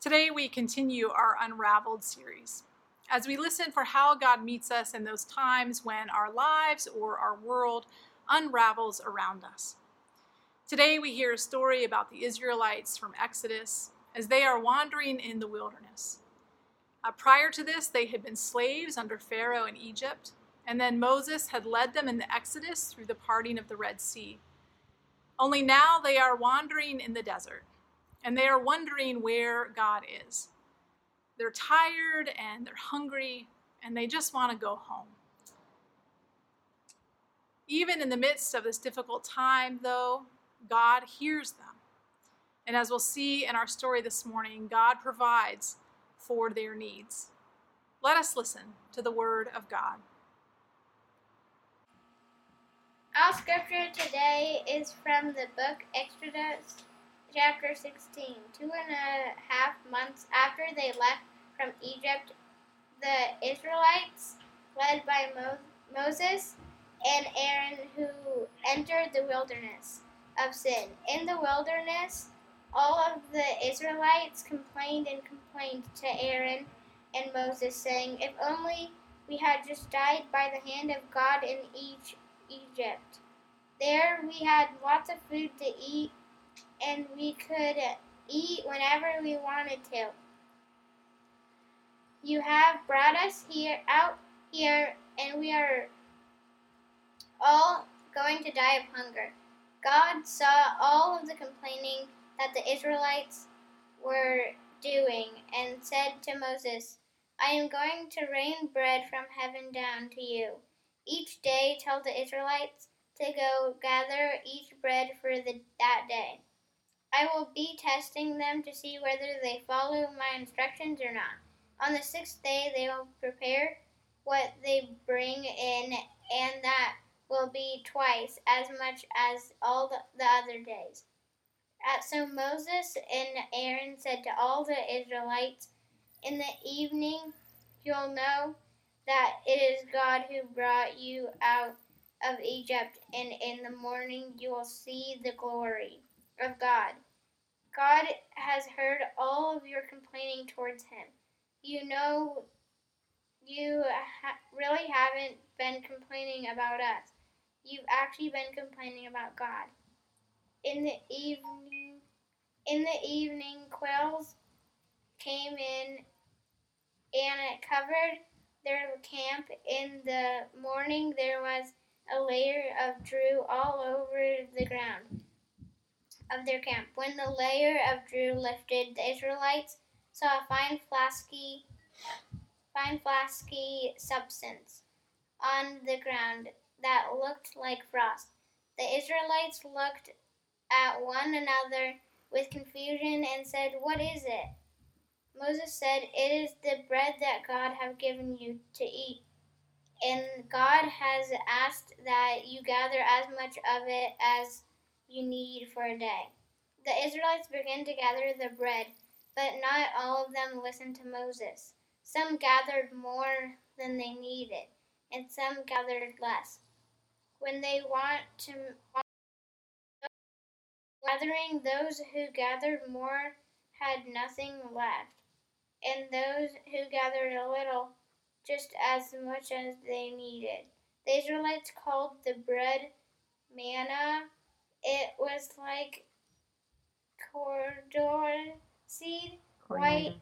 Today, we continue our Unraveled series as we listen for how God meets us in those times when our lives or our world unravels around us. Today, we hear a story about the Israelites from Exodus as they are wandering in the wilderness. Uh, prior to this, they had been slaves under Pharaoh in Egypt, and then Moses had led them in the Exodus through the parting of the Red Sea. Only now they are wandering in the desert and they are wondering where God is. They're tired and they're hungry and they just want to go home. Even in the midst of this difficult time, though, God hears them. And as we'll see in our story this morning, God provides for their needs. Let us listen to the word of God. Our scripture today is from the book Exodus chapter 16. Two and a half months after they left from Egypt, the Israelites, led by Mo- Moses and Aaron, who entered the wilderness of sin. In the wilderness, all of the Israelites complained and complained to Aaron and Moses, saying, If only we had just died by the hand of God in Egypt. There we had lots of food to eat and we could eat whenever we wanted to. You have brought us here out here and we are all going to die of hunger. God saw all of the complaining that the Israelites were doing and said to Moses, I am going to rain bread from heaven down to you. Each day tell the Israelites to go gather each bread for the, that day. I will be testing them to see whether they follow my instructions or not. On the sixth day, they will prepare what they bring in, and that will be twice as much as all the, the other days. So Moses and Aaron said to all the Israelites, In the evening you'll know that it is God who brought you out of Egypt, and in the morning you will see the glory of God. God has heard all of your complaining towards him. You know, you ha- really haven't been complaining about us. You've actually been complaining about God. In the evening, in the evening, quails came in and it covered their camp. In the morning, there was a layer of dew all over the ground of their camp. When the layer of dew lifted, the Israelites saw a fine flasky, fine flasky substance on the ground that looked like frost. The Israelites looked at one another with confusion and said, What is it? Moses said, It is the bread that God have given you to eat. And God has asked that you gather as much of it as you need for a day. The Israelites began to gather the bread, but not all of them listened to Moses. Some gathered more than they needed, and some gathered less. When they want to gathering, those who gathered more had nothing left, and those who gathered a little just as much as they needed. The Israelites called the bread manna it was like coriander seed, white,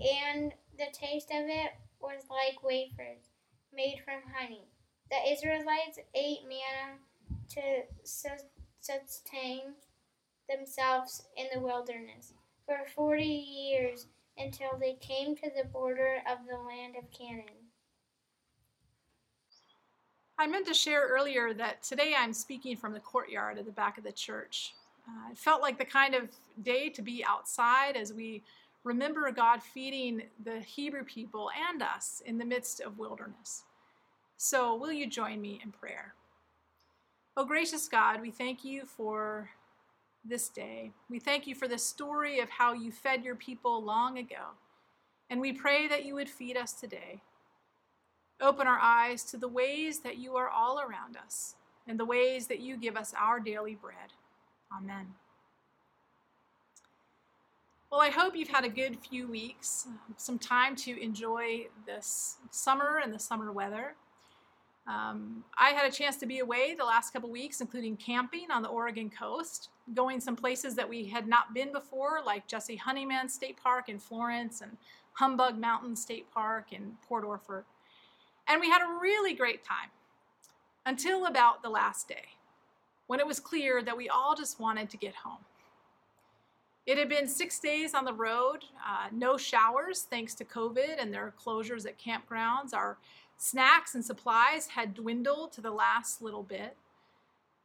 and the taste of it was like wafers made from honey. The Israelites ate manna to sustain themselves in the wilderness for 40 years until they came to the border of the land of Canaan. I meant to share earlier that today I'm speaking from the courtyard at the back of the church. Uh, it felt like the kind of day to be outside as we remember God feeding the Hebrew people and us in the midst of wilderness. So, will you join me in prayer? Oh, gracious God, we thank you for this day. We thank you for the story of how you fed your people long ago. And we pray that you would feed us today. Open our eyes to the ways that you are all around us and the ways that you give us our daily bread. Amen. Well, I hope you've had a good few weeks, some time to enjoy this summer and the summer weather. Um, I had a chance to be away the last couple weeks, including camping on the Oregon coast, going some places that we had not been before, like Jessie Honeyman State Park in Florence and Humbug Mountain State Park in Port Orford. And we had a really great time until about the last day, when it was clear that we all just wanted to get home. It had been six days on the road, uh, no showers thanks to COVID and their closures at campgrounds. Our snacks and supplies had dwindled to the last little bit.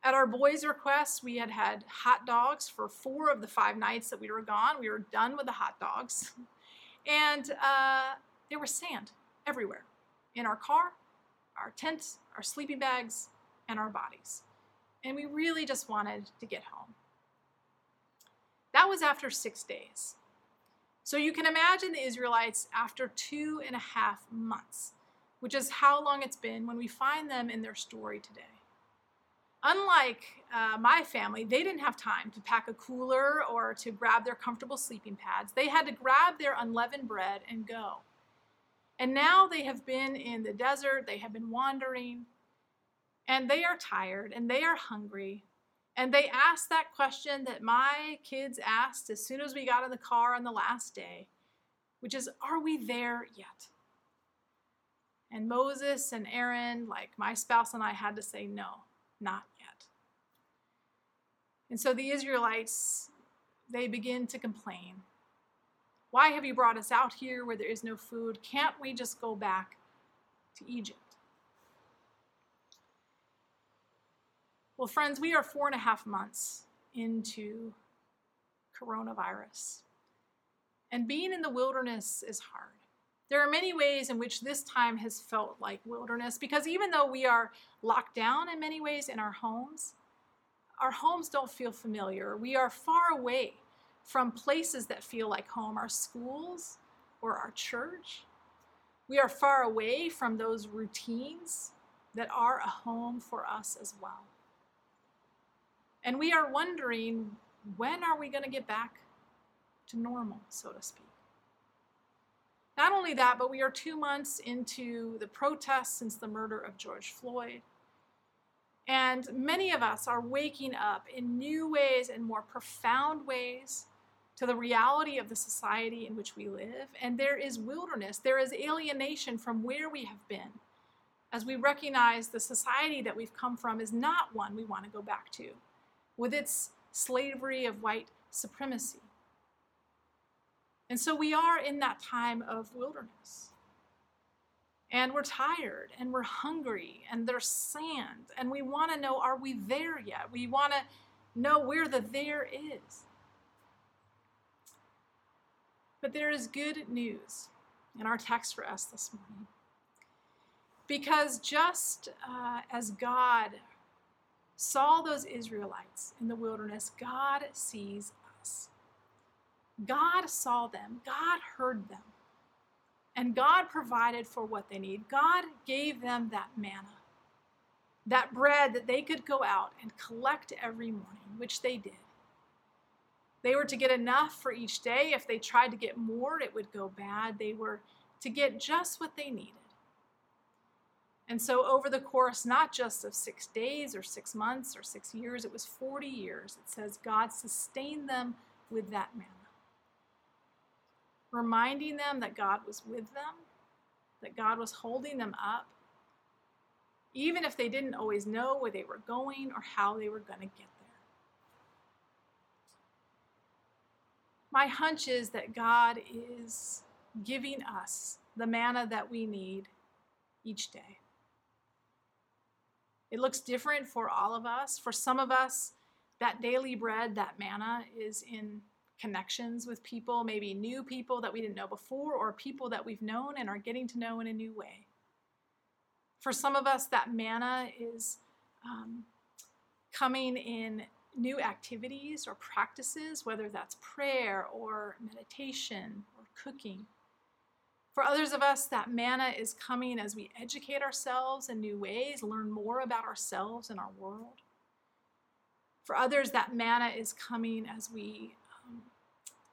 At our boys' request, we had had hot dogs for four of the five nights that we were gone. We were done with the hot dogs. And uh, there was sand everywhere in our car, our tents, our sleeping bags, and our bodies. And we really just wanted to get home. That was after six days. So you can imagine the Israelites after two and a half months, which is how long it's been when we find them in their story today. Unlike uh, my family, they didn't have time to pack a cooler or to grab their comfortable sleeping pads. They had to grab their unleavened bread and go. And now they have been in the desert, they have been wandering, and they are tired and they are hungry and they asked that question that my kids asked as soon as we got in the car on the last day, which is, Are we there yet? And Moses and Aaron, like my spouse and I, had to say, No, not yet. And so the Israelites, they begin to complain. Why have you brought us out here where there is no food? Can't we just go back to Egypt? Well, friends, we are four and a half months into coronavirus. And being in the wilderness is hard. There are many ways in which this time has felt like wilderness because even though we are locked down in many ways in our homes, our homes don't feel familiar. We are far away from places that feel like home, our schools or our church. We are far away from those routines that are a home for us as well. And we are wondering when are we going to get back to normal, so to speak. Not only that, but we are two months into the protests since the murder of George Floyd. And many of us are waking up in new ways and more profound ways to the reality of the society in which we live. And there is wilderness, there is alienation from where we have been, as we recognize the society that we've come from is not one we want to go back to with its slavery of white supremacy. And so we are in that time of wilderness. And we're tired and we're hungry and there's sand and we want to know are we there yet? We want to know where the there is. But there is good news in our text for us this morning. Because just uh, as God saw those Israelites in the wilderness, God sees us. God saw them, God heard them, and God provided for what they need. God gave them that manna, that bread that they could go out and collect every morning, which they did. They were to get enough for each day. If they tried to get more, it would go bad. They were to get just what they needed. And so, over the course not just of six days or six months or six years, it was 40 years. It says God sustained them with that manna, reminding them that God was with them, that God was holding them up, even if they didn't always know where they were going or how they were going to get there. My hunch is that God is giving us the manna that we need each day. It looks different for all of us. For some of us, that daily bread, that manna, is in connections with people, maybe new people that we didn't know before, or people that we've known and are getting to know in a new way. For some of us, that manna is um, coming in new activities or practices, whether that's prayer or meditation or cooking. For others of us, that manna is coming as we educate ourselves in new ways, learn more about ourselves and our world. For others, that manna is coming as we um,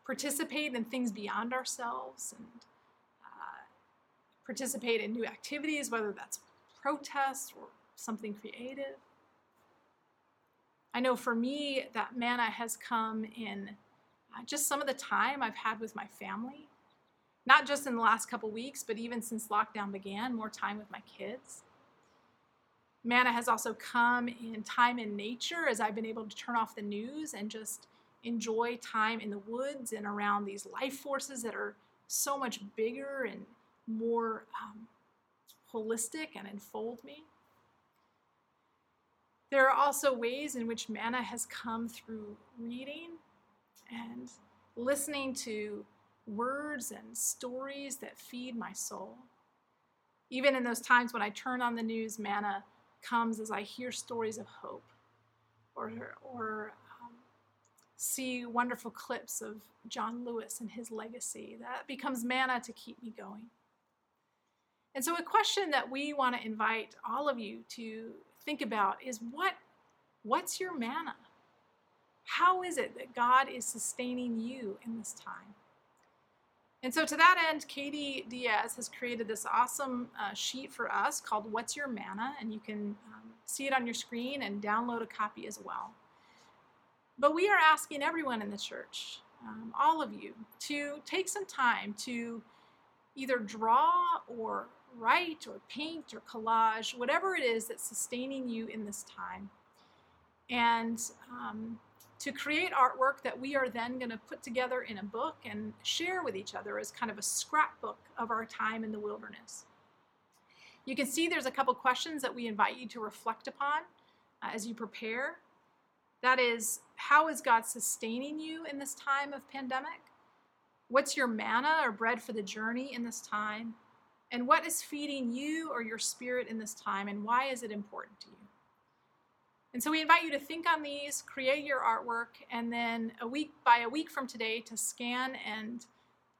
participate in things beyond ourselves and uh, participate in new activities, whether that's protest or something creative. I know for me that manna has come in uh, just some of the time I've had with my family, not just in the last couple weeks, but even since lockdown began, more time with my kids. Manna has also come in time in nature as I've been able to turn off the news and just enjoy time in the woods and around these life forces that are so much bigger and more um, holistic and enfold me. There are also ways in which manna has come through reading and listening to words and stories that feed my soul. Even in those times when I turn on the news, manna comes as I hear stories of hope or, or um, see wonderful clips of John Lewis and his legacy. That becomes manna to keep me going. And so, a question that we want to invite all of you to think about is what, what's your manna? How is it that God is sustaining you in this time? And so, to that end, Katie Diaz has created this awesome uh, sheet for us called What's Your Manna? And you can um, see it on your screen and download a copy as well. But we are asking everyone in the church, um, all of you, to take some time to either draw or write or paint or collage, whatever it is that's sustaining you in this time. And um, to create artwork that we are then going to put together in a book and share with each other as kind of a scrapbook of our time in the wilderness. You can see there's a couple questions that we invite you to reflect upon uh, as you prepare. That is, how is God sustaining you in this time of pandemic? What's your manna or bread for the journey in this time? And what is feeding you or your spirit in this time, and why is it important to you? And so we invite you to think on these, create your artwork, and then a week by a week from today to scan and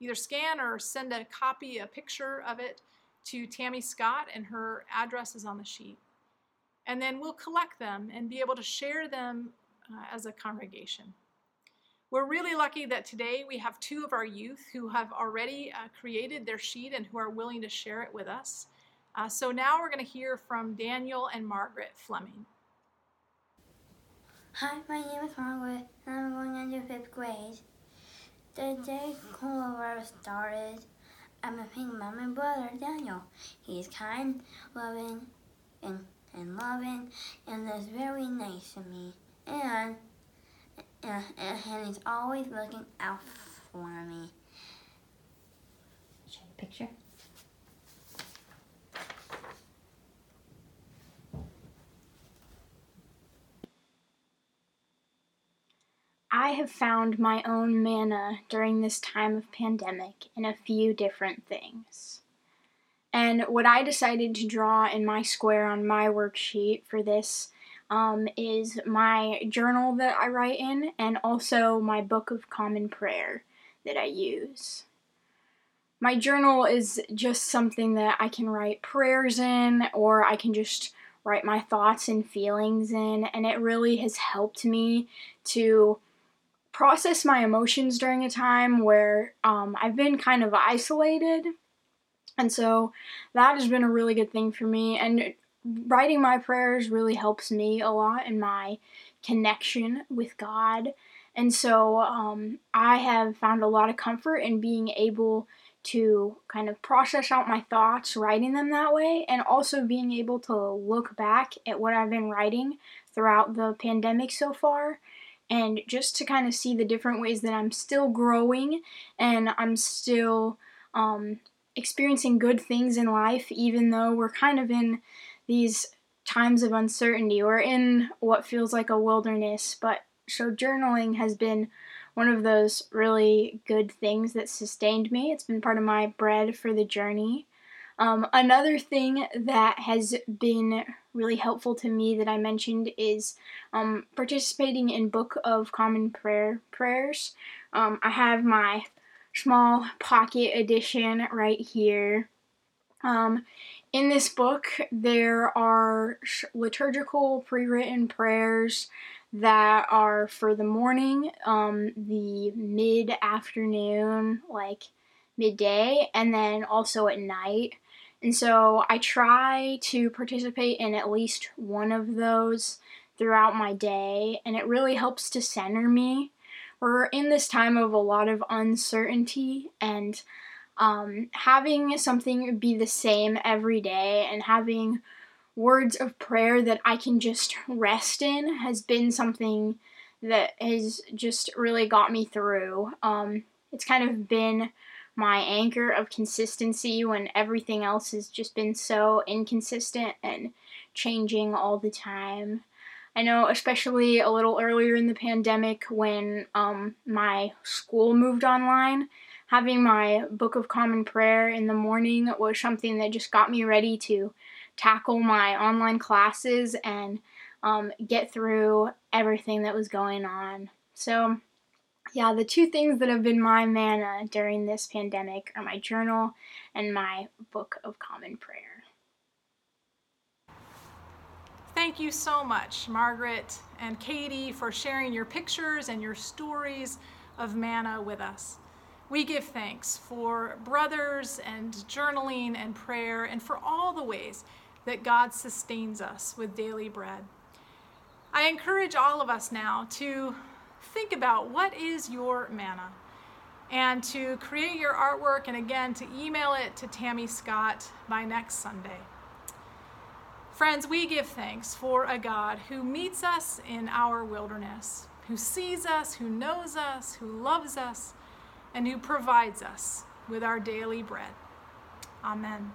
either scan or send a copy, a picture of it to Tammy Scott, and her address is on the sheet. And then we'll collect them and be able to share them uh, as a congregation. We're really lucky that today we have two of our youth who have already uh, created their sheet and who are willing to share it with us. Uh, so now we're going to hear from Daniel and Margaret Fleming. Hi, my name is Margaret, and I'm going into fifth grade. The day coronavirus started, I'm with my my brother Daniel. He's kind, loving, and, and loving, and is very nice to me. And, and, and he's always looking out for me. Show picture. I have found my own manna during this time of pandemic in a few different things. And what I decided to draw in my square on my worksheet for this um, is my journal that I write in and also my Book of Common Prayer that I use. My journal is just something that I can write prayers in or I can just write my thoughts and feelings in, and it really has helped me to process my emotions during a time where um, I've been kind of isolated. And so that has been a really good thing for me. And writing my prayers really helps me a lot in my connection with God. And so um, I have found a lot of comfort in being able to kind of process out my thoughts, writing them that way, and also being able to look back at what I've been writing throughout the pandemic so far and just to kind of see the different ways that I'm still growing and I'm still um, experiencing good things in life, even though we're kind of in these times of uncertainty. We're in what feels like a wilderness, but so journaling has been one of those really good things that sustained me. It's been part of my bread for the journey. Um, another thing that has been really helpful to me that I mentioned is um, participating in Book of Common Prayer prayers. Um, I have my small pocket edition right here. In this book, there are liturgical pre written prayers that are for the morning, um, the mid afternoon, like midday, and then also at night. And so I try to participate in at least one of those throughout my day, and it really helps to center me. We're in this time of a lot of uncertainty, and um, having something be the same every day and having words of prayer that I can just rest in has been something that has just really got me through. Um, it's kind of been my anchor of consistency when everything else has just been so inconsistent and changing all the time. I know, especially a little earlier in the pandemic when um, my school moved online, having my Book of Common Prayer in the morning was something that just got me ready to tackle my online classes and um, get through everything that was going on. So, yeah, the two things that have been my manna during this pandemic are my journal and my Book of Common Prayer. Thank you so much, Margaret and Katie, for sharing your pictures and your stories of manna with us. We give thanks for brothers and journaling and prayer and for all the ways that God sustains us with daily bread. I encourage all of us now to think about what is your manna and to create your artwork and again to email it to Tammy Scott by next Sunday. Friends, we give thanks for a God who meets us in our wilderness, who sees us, who knows us, who loves us, and who provides us with our daily bread. Amen.